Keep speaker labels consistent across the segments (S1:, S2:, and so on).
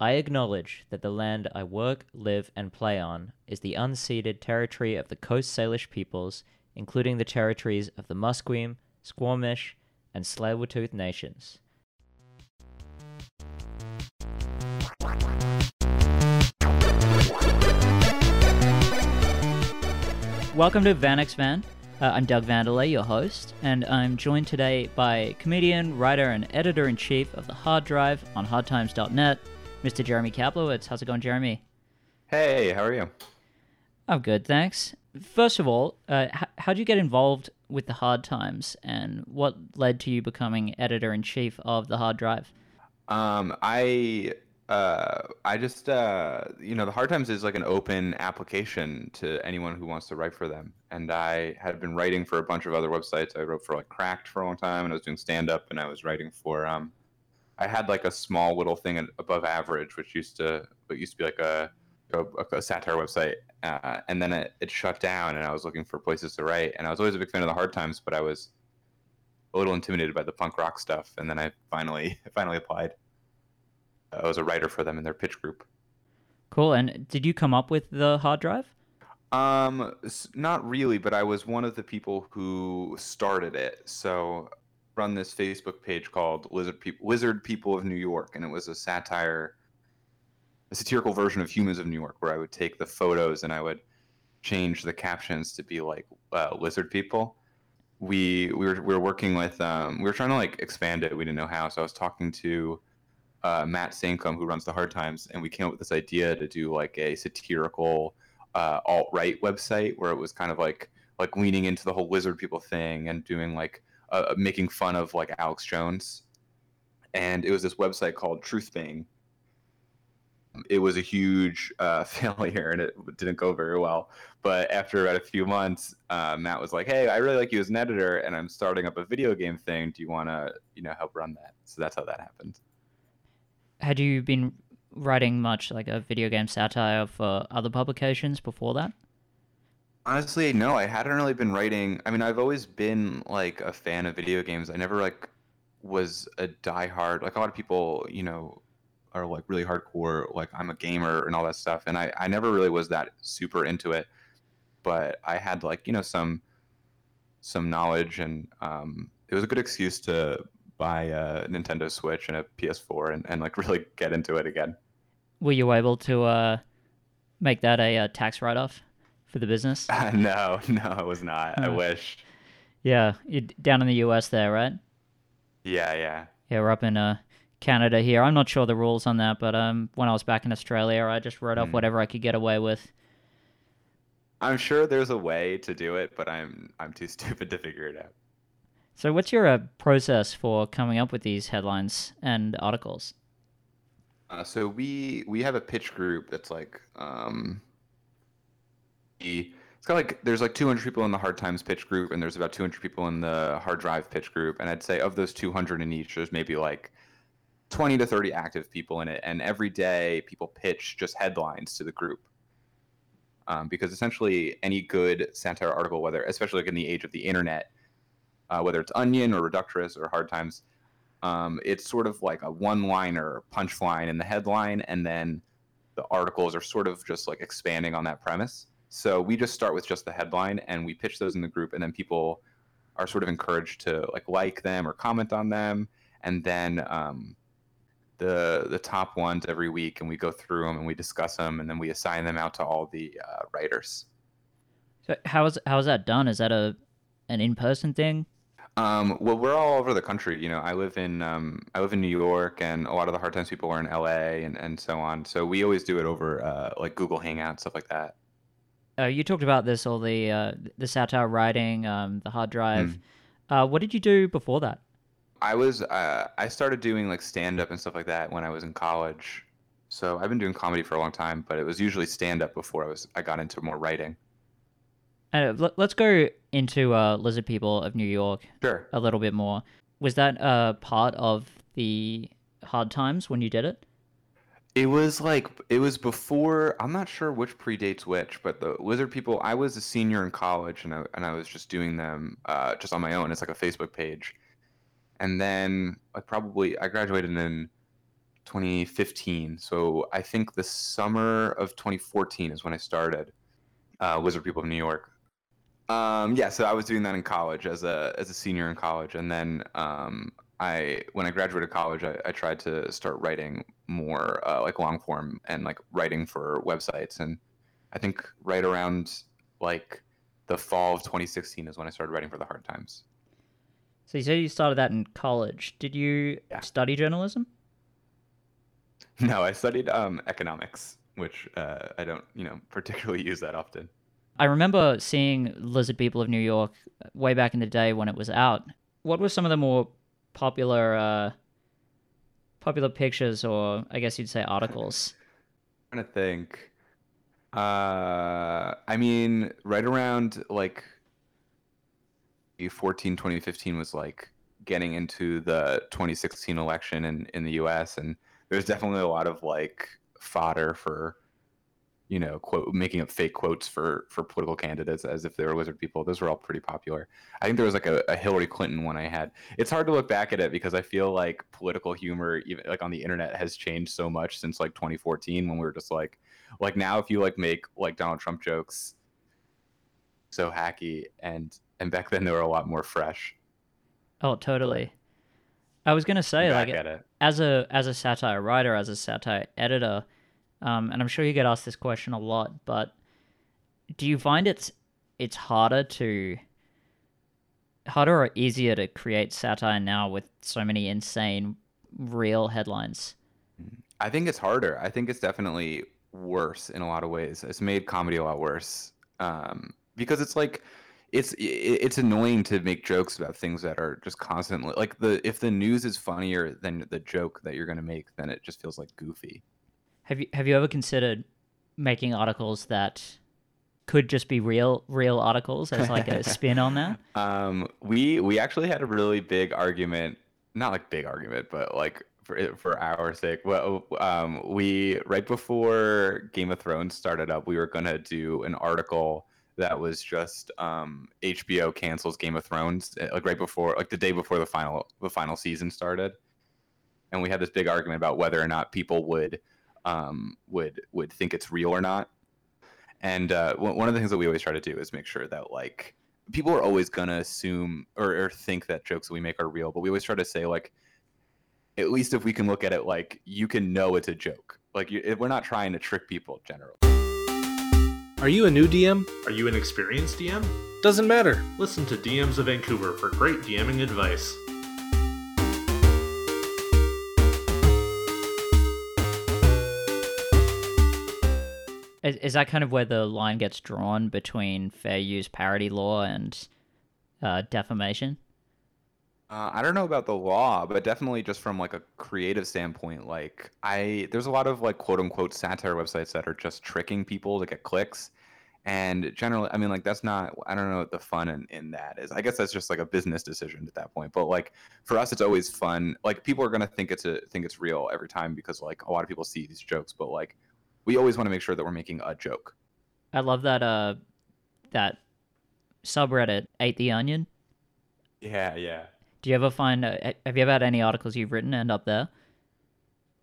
S1: I acknowledge that the land I work, live, and play on is the unceded territory of the Coast Salish peoples, including the territories of the Musqueam, Squamish, and Tsleil-Waututh nations. Welcome to Van X Van. Uh, I'm Doug Vandelay, your host, and I'm joined today by comedian, writer, and editor in chief of The Hard Drive on hardtimes.net, Mr. Jeremy Kaplowitz. How's it going, Jeremy?
S2: Hey, how are you?
S1: I'm good, thanks. First of all, uh, h- how did you get involved with The Hard Times, and what led to you becoming editor in chief of The Hard Drive?
S2: Um, I uh, I just uh, you know, the Hard Times is like an open application to anyone who wants to write for them. And I had been writing for a bunch of other websites. I wrote for like Cracked for a long time, and I was doing stand up, and I was writing for um, I had like a small little thing above average, which used to what used to be like a a, a satire website, uh, and then it, it shut down, and I was looking for places to write, and I was always a big fan of the Hard Times, but I was a little intimidated by the punk rock stuff, and then I finally finally applied. I was a writer for them in their pitch group.
S1: Cool. And did you come up with the hard drive?
S2: Um, not really, but I was one of the people who started it. So, run this Facebook page called Lizard People, Lizard People of New York, and it was a satire, a satirical version of Humans of New York, where I would take the photos and I would change the captions to be like uh, lizard people. We we were we were working with um, we were trying to like expand it. We didn't know how, so I was talking to uh, Matt Saincome, who runs the Hard Times, and we came up with this idea to do like a satirical uh, alt right website where it was kind of like like leaning into the whole lizard people thing and doing like uh, making fun of like Alex Jones, and it was this website called Truthbang. It was a huge uh, failure and it didn't go very well. But after about a few months, uh, Matt was like, "Hey, I really like you as an editor, and I'm starting up a video game thing. Do you want to, you know, help run that?" So that's how that happened.
S1: Had you been writing much like a video game satire for other publications before that?
S2: Honestly, no, I hadn't really been writing. I mean, I've always been like a fan of video games. I never like was a diehard. Like a lot of people, you know, are like really hardcore. Like I'm a gamer and all that stuff, and I I never really was that super into it. But I had like you know some some knowledge, and um, it was a good excuse to buy a Nintendo Switch and a PS4 and, and like really get into it again.
S1: Were you able to uh, make that a, uh tax write off for the business?
S2: no, no, it was not. I wish.
S1: yeah, you down in the US there, right?
S2: Yeah, yeah.
S1: Yeah, we're up in uh, Canada here. I'm not sure the rules on that, but um, when I was back in Australia, I just wrote off
S2: Mm.
S1: whatever I could get away with.
S2: I'm sure there's a way to do it, but I'm I'm too stupid to figure it out.
S1: So, what's your uh, process for coming up with these headlines and articles?
S2: Uh, so we we have a pitch group that's like um, it's kind of like there's like 200 people in the Hard Times pitch group, and there's about 200 people in the Hard Drive pitch group, and I'd say of those 200 in each, there's maybe like 20 to 30 active people in it, and every day people pitch just headlines to the group. Um, because essentially any good satire article, whether especially like in the age of the internet, uh, whether it's Onion or Reductress or Hard Times, um, it's sort of like a one-liner punchline in the headline, and then the articles are sort of just like expanding on that premise. So we just start with just the headline, and we pitch those in the group, and then people are sort of encouraged to like like them or comment on them, and then um, the the top ones every week, and we go through them and we discuss them, and then we assign them out to all the uh, writers.
S1: So how is how is that done? Is that a an in person thing?
S2: Um, well, we're all over the country. You know, I live in um, I live in New York, and a lot of the Hard Times people are in LA, and, and so on. So we always do it over uh, like Google Hangout stuff like that.
S1: Uh, you talked about this, all the uh, the satire writing, um, the hard drive. Uh, what did you do before that?
S2: I was uh, I started doing like stand up and stuff like that when I was in college. So I've been doing comedy for a long time, but it was usually stand up before I was I got into more writing.
S1: Uh, let, let's go into uh, Lizard People of New York
S2: Sure.
S1: a little bit more. Was that uh, part of the hard times when you did it?
S2: It was like it was before. I'm not sure which predates which, but the Lizard People. I was a senior in college, and I and I was just doing them uh, just on my own. It's like a Facebook page, and then I probably I graduated in 2015. So I think the summer of 2014 is when I started uh, Lizard People of New York. Um, yeah, so I was doing that in college as a as a senior in college, and then um, I when I graduated college, I, I tried to start writing more uh, like long form and like writing for websites, and I think right around like the fall of 2016 is when I started writing for the Hard Times.
S1: So you said you started that in college. Did you
S2: Yeah.
S1: study journalism?
S2: No, I studied um, economics, which uh, I don't you know particularly use that often.
S1: I remember seeing Lizard People of New York way back in the day when it was out. What were some of the more popular uh, popular pictures, or I guess you'd say articles?
S2: I'm trying to think. Uh, I mean, right around like 2014, 2015 was like getting into the 2016 election in, in the US. And there's definitely a lot of like fodder for, you know, quote, making up fake quotes for, for political candidates as if they were lizard people. Those were all pretty popular. I think there was like a, a Hillary Clinton one I had. It's hard to look back at it because I feel like political humor, even like on the internet, has changed so much since like 2014 when we were just like, like now if you like make like Donald Trump jokes so hacky and and back then they were a lot more fresh.
S1: Oh, totally. I was gonna say,
S2: back
S1: like, as a as a satire writer, as a satire editor, um, and I'm sure you get asked this question a lot, but do you find it's it's harder to harder or easier to create satire now with so many insane real headlines?
S2: I think it's harder. I think it's definitely worse in a lot of ways. It's made comedy a lot worse um, because it's like it's it's annoying to make jokes about things that are just constantly like the if the news is funnier than the joke that you're gonna make, then it just feels like goofy.
S1: Have you have you ever considered making articles that could just be real real articles as like a spin on that?
S2: Um, we we actually had a really big argument, not like big argument, but like for for our sake. Well, um, we right before Game of Thrones started up, we were gonna do an article that was just um, HBO cancels Game of Thrones, uh, like right before, like the day before the final the final season started, and we had this big argument about whether or not people would um, would would think it's real or not. And uh, one one of the things that we always try to do is make sure that like people are always gonna assume or, or think that jokes that we make are real, but we always try to say like, at least if we can look at it like you can know it's a joke. Like you, we're not trying to trick people generally.
S3: Are you a new DM?
S4: Are you an experienced DM?
S3: Doesn't matter.
S4: Listen to DMs of Vancouver for great DMing advice.
S1: Is, is that kind of where the line gets drawn between fair use parody law and uh, defamation?
S2: Uh, I don't know about the law, but definitely just from like a creative standpoint, like I there's a lot of like quote unquote satire websites that are just tricking people to get clicks. And generally, I mean, like that's not I don't know what the fun in, in that is. I guess that's just like a business decision at that point. But like for us, it's always fun. Like people are gonna think it's a think it's real every time because like a lot of people see these jokes. But like we always want to make sure that we're making a joke.
S1: I love that uh that subreddit ate the onion.
S2: Yeah, yeah.
S1: Do you ever find uh, have you ever had any articles you've written end up there?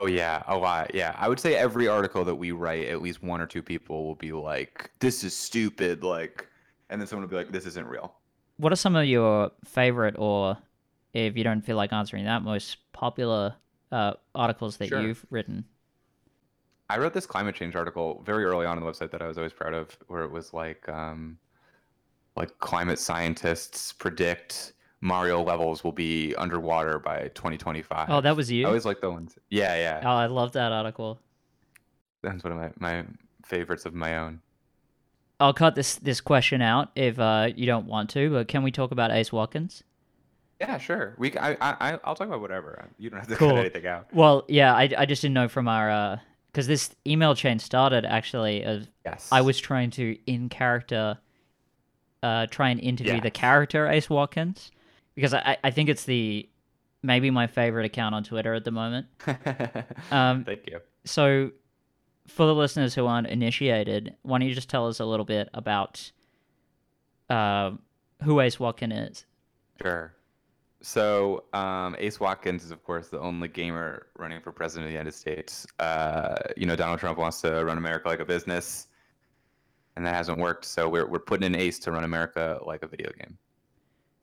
S2: Oh yeah, a lot. Yeah, I would say every article that we write, at least one or two people will be like, "This is stupid," like, and then someone will be like, "This isn't real."
S1: What are some of your favorite or if you don't feel like answering that most popular uh, articles that
S2: Sure.
S1: you've written?
S2: I wrote this climate change article very early on in the website that I was always proud of, where it was like, um, like climate scientists predict Mario levels will be underwater by 2025.
S1: Oh, that was you.
S2: I always like the ones. Yeah, yeah.
S1: Oh, I love that article.
S2: That's one of my, my favorites of my own.
S1: I'll cut this this question out if uh, you don't want to, but can we talk about Ace Watkins?
S2: Yeah, sure. We. I. I. I'll talk about whatever. You don't have to
S1: Cool.
S2: cut anything out.
S1: Well, yeah, I, I just didn't know from our because this email chain started actually of
S2: Yes.
S1: I was trying to in character uh, try and interview the character Ace Watkins because I I think it's the maybe my favorite account on Twitter at the moment. Um,
S2: Thank you.
S1: So, for the listeners who aren't initiated, why don't you just tell us a little bit about uh, who Ace Watkin is?
S2: Sure. So um, Ace Watkins is, of course, the only gamer running for president of the United States. Uh, you know, Donald Trump wants to run America like a business, and that hasn't worked. So we're we're putting in Ace to run America like a video game.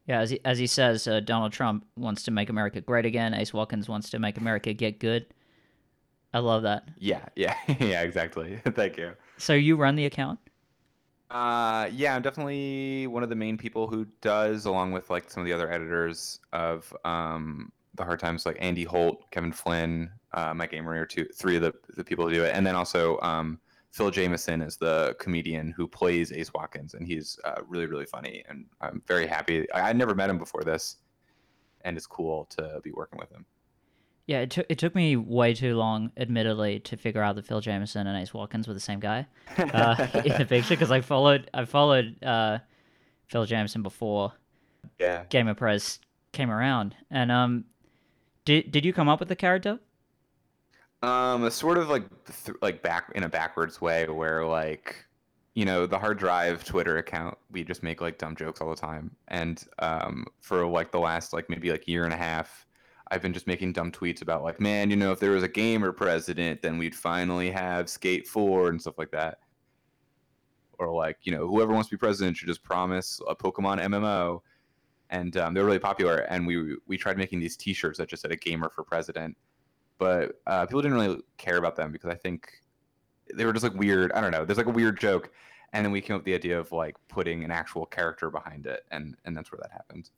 S1: Yeah, as he, as he says, uh, Donald Trump wants to make America great again. Ace Watkins wants to make America get good. I love that.
S2: Yeah, yeah, yeah, exactly. Thank you.
S1: So you run the account?
S2: Uh, yeah, I'm definitely one of the main people who does, along with like some of the other editors of um, the Hard Times, like Andy Holt, Kevin Flynn, uh, Mike Amory are two, three of the, the people who do it, and then also um, Phil Jamesson is the comedian who plays Ace Watkins, and he's uh, really really funny, and I'm very happy. I, I never met him before this, and it's cool to be working with him.
S1: Yeah, it took it took me way too long, admittedly, to figure out that Phil Jamesson and Ace Watkins were the same guy uh, in the picture because I followed I followed uh, Phil Jamesson before
S2: yeah.
S1: Gamer Prez came around, and um, did did you come up with the character?
S2: Um, sort of like th- like back in a backwards way, where like you know the hard drive Twitter account, we just make like dumb jokes all the time, and um, for like the last like maybe like year and a half I've been just making dumb tweets about like, man, you know, if there was a gamer president, then we'd finally have Skate Four and stuff like that. Or like, you know, whoever wants to be president should just promise a Pokemon MMO. And um, they're really popular. And we we tried making these T-shirts that just said a gamer for president, but uh, people didn't really care about them because I think they were just like weird. I don't know. There's like a weird joke, and then we came up with the idea of like putting an actual character behind it, and and that's where that happened.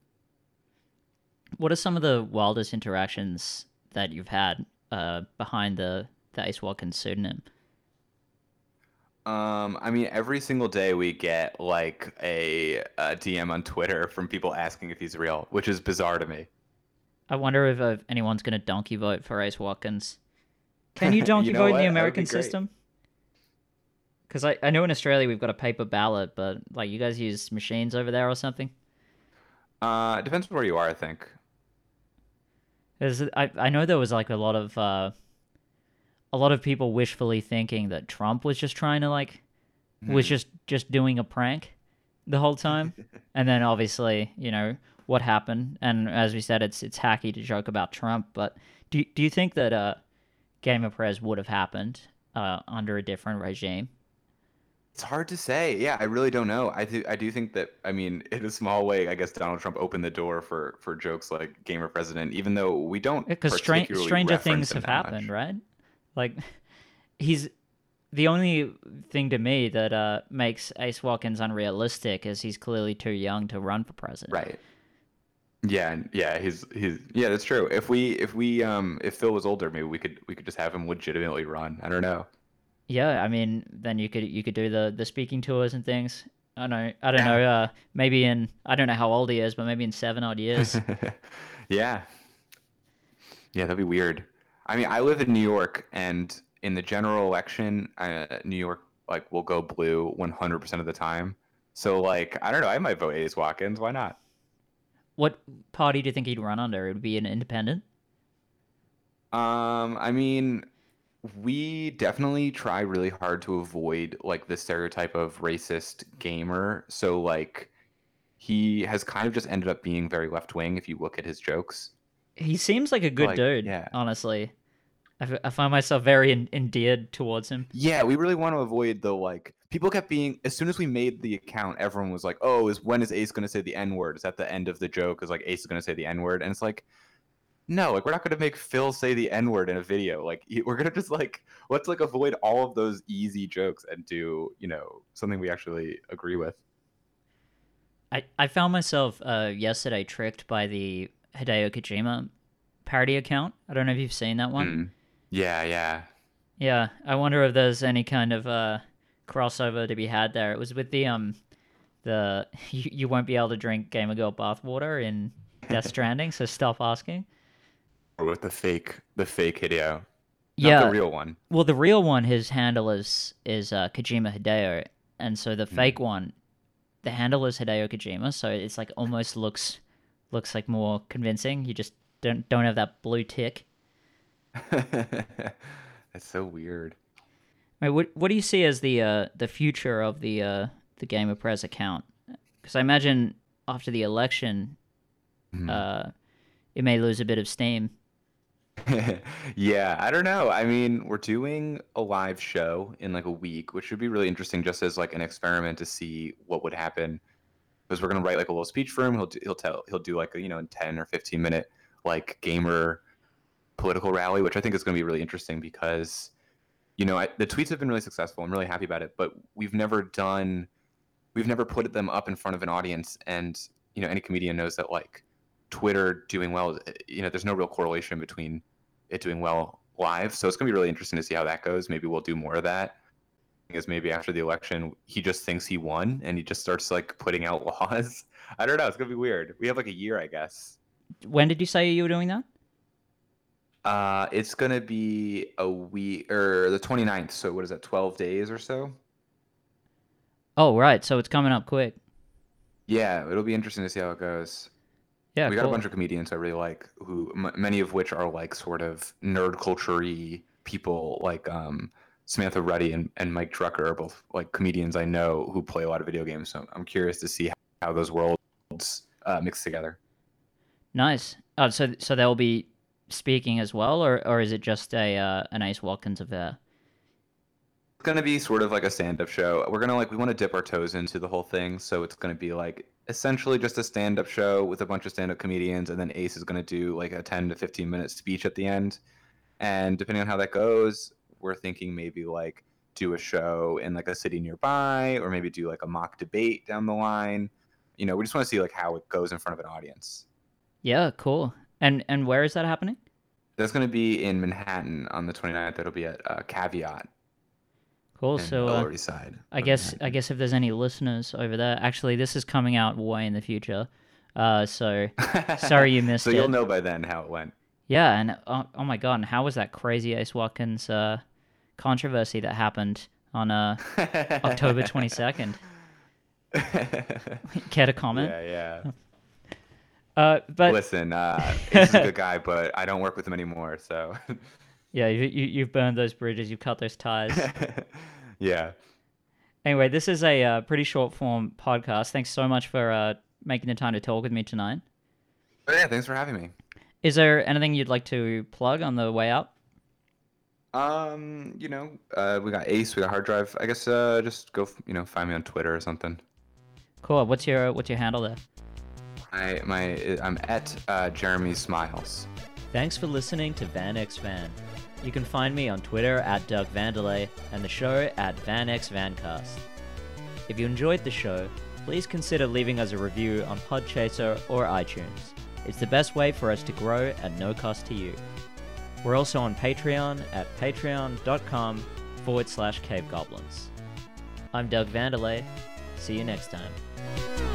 S1: What are some of the wildest interactions that you've had uh, behind the, the Ace Watkins pseudonym?
S2: Um, I mean, every single day we get like a, a, DM on Twitter from people asking if he's real, which is bizarre to me.
S1: I wonder if uh, anyone's going to donkey vote for Ace Watkins. Can you donkey
S2: You know
S1: vote in the
S2: That be
S1: American system? Because I, I know in Australia we've got a paper ballot, but like you guys use machines over there or something.
S2: Uh, it depends where you are, I think.
S1: I I know there was like a lot of uh, a lot of people wishfully thinking that Trump was just trying to like was
S2: Hmm.
S1: just just doing a prank the whole time, and then obviously you know what happened, and as we said, it's it's hacky to joke about Trump, but do do you think that uh, Gamer Prez would have happened uh, under a different regime?
S2: It's hard to say. Yeah, I really don't know. I do. I do think that. I mean, in a small way, I guess Donald Trump opened the door for for jokes like "gamer president," even though we don't.
S1: Because
S2: particularly
S1: stranger things have happened,
S2: much.
S1: right? Like, he's the only thing to me that uh, makes Ace Watkins unrealistic is he's clearly too young to run for president.
S2: Right. Yeah, yeah, he's he's yeah, that's true. If we if we um if Phil was older, maybe we could we could just have him legitimately run. I don't know.
S1: Yeah, I mean, then you could you could do the the speaking tours and things. I don't know. I don't know. Uh, maybe in I don't know how old he is, but maybe in seven odd years.
S2: yeah. Yeah, that'd be weird. I mean, I live in New York, and in the general election, uh, New York like will go blue 100% of the time. So like, I don't know. I might vote Ace Watkins. Why not?
S1: what party do you think he'd run under? It would be an independent.
S2: Um, I mean, we definitely try really hard to avoid like the stereotype of racist gamer. So like, he has kind of just ended up being very left wing if you look at his jokes.
S1: He seems like a good
S2: Like,
S1: dude.
S2: yeah.
S1: Honestly, I, f- I find myself very en- endeared towards him.
S2: Yeah, we really want to avoid the like. People kept being as soon as we made the account, everyone was like, "Oh, is when is Ace going to say the N word? Is that the end of the joke? Is like Ace is going to say the N word?" And it's like, no, like we're not going to make Phil say the N word in a video. Like we're going to just like let's like avoid all of those easy jokes and do you know something we actually agree with.
S1: I, I found myself uh, yesterday tricked by the Hideo Kojima parody account. I don't know if you've seen that one.
S2: Mm. Yeah, yeah.
S1: Yeah, I wonder if there's any kind of uh, crossover to be had there. It was with the um the you, you won't be able to drink Gamer Girl bathwater in Death Stranding, so stop asking.
S2: Or with the fake, the fake Hideo, not
S1: yeah,
S2: the real one.
S1: well, the real one, his handle is is uh, Kojima Hideo, and so the fake one, the handle is Hideo Kojima. So it's like almost looks looks like more convincing. You just don't don't have that blue tick.
S2: That's so weird.
S1: What what do you see as the uh, the future of the uh, the Gamer Prez account? Because I imagine after the election,
S2: Mhm.
S1: uh, it may lose a bit of steam.
S2: yeah, I don't know. I mean, we're doing a live show in like a week, which would be really interesting just as like an experiment to see what would happen. Because we're gonna write like a little speech for him. He'll he'll tell he'll do like a you know in ten or fifteen minute like gamer political rally, which I think is gonna be really interesting because you know I, the tweets have been really successful. I'm really happy about it, but we've never done we've never put them up in front of an audience, and you know any comedian knows that like Twitter doing well, you know, there's no real correlation between it doing well live. So it's gonna be really interesting to see how that goes. Maybe we'll do more of that. Because maybe after the election, he just thinks he won and he just starts like putting out laws. I don't know. It's gonna be weird. We have like a year, I guess.
S1: When did you say you were doing that?
S2: Uh, it's gonna be a week or the 29th. So what is that? 12 days or so?
S1: Oh, right. So it's coming up quick.
S2: Yeah, it'll be interesting to see how it goes.
S1: Yeah,
S2: we got a bunch of comedians I really like, who m- many of which are like sort of nerd culture-y people, like um, Samantha Ruddock and, and Mike Drucker are both like comedians I know who play a lot of video games. So I'm curious to see how those worlds uh, mix together.
S1: Nice. Oh, so so they'll be speaking as well, or or is it just a uh, an Ace Watkins affair?
S2: It's gonna be sort of like a stand-up show. We're gonna like we want to dip our toes into the whole thing, so it's gonna be like essentially just a stand-up show with a bunch of stand-up comedians, and then Ace is gonna do like a 10 to 15 minute speech at the end. And depending on how that goes, we're thinking maybe like do a show in like a city nearby, or maybe do like a mock debate down the line. You know, we just want to see like how it goes in front of an audience.
S1: Yeah, cool. And and where is that happening?
S2: That's gonna be in Manhattan on the 29th. That'll be at uh, Caveat
S1: Cool. So uh,
S2: Lower Side.
S1: I guess I guess if there's any listeners over there, actually, this is coming out way in the future. Uh, so sorry you missed
S2: so
S1: it.
S2: you'll know by then how it went.
S1: Yeah, and oh, oh my god, and how was that crazy Ace Watkins uh, controversy that happened on uh, October twenty second? Care to comment?
S2: Yeah, yeah.
S1: Uh, but
S2: Listen, uh, he's a good guy, but I don't work with him anymore. So,
S1: yeah, you, you you've burned those bridges, you've cut those ties.
S2: yeah.
S1: anyway, this is a uh, pretty short form podcast. Thanks so much for uh, making the time to talk with me tonight.
S2: But yeah, thanks for having me.
S1: Is there anything you'd like to plug on the way out?
S2: Um, you know, uh, we got Ace, we got Hard Drive. I guess uh, just go, f- you know, find me on Twitter or something.
S1: Cool. What's your what's your handle there?
S2: I my I'm at uh, Jeremy Smiles.
S1: Thanks for listening to Van X Van. You can find me on Twitter at Doug Vandelay and the show at Van X Vancast. If you enjoyed the show, please consider leaving us a review on Podchaser or iTunes. It's the best way for us to grow at no cost to you. We're also on Patreon at patreon.com forward slash cave goblins. I'm Doug Vandelay. See you next time.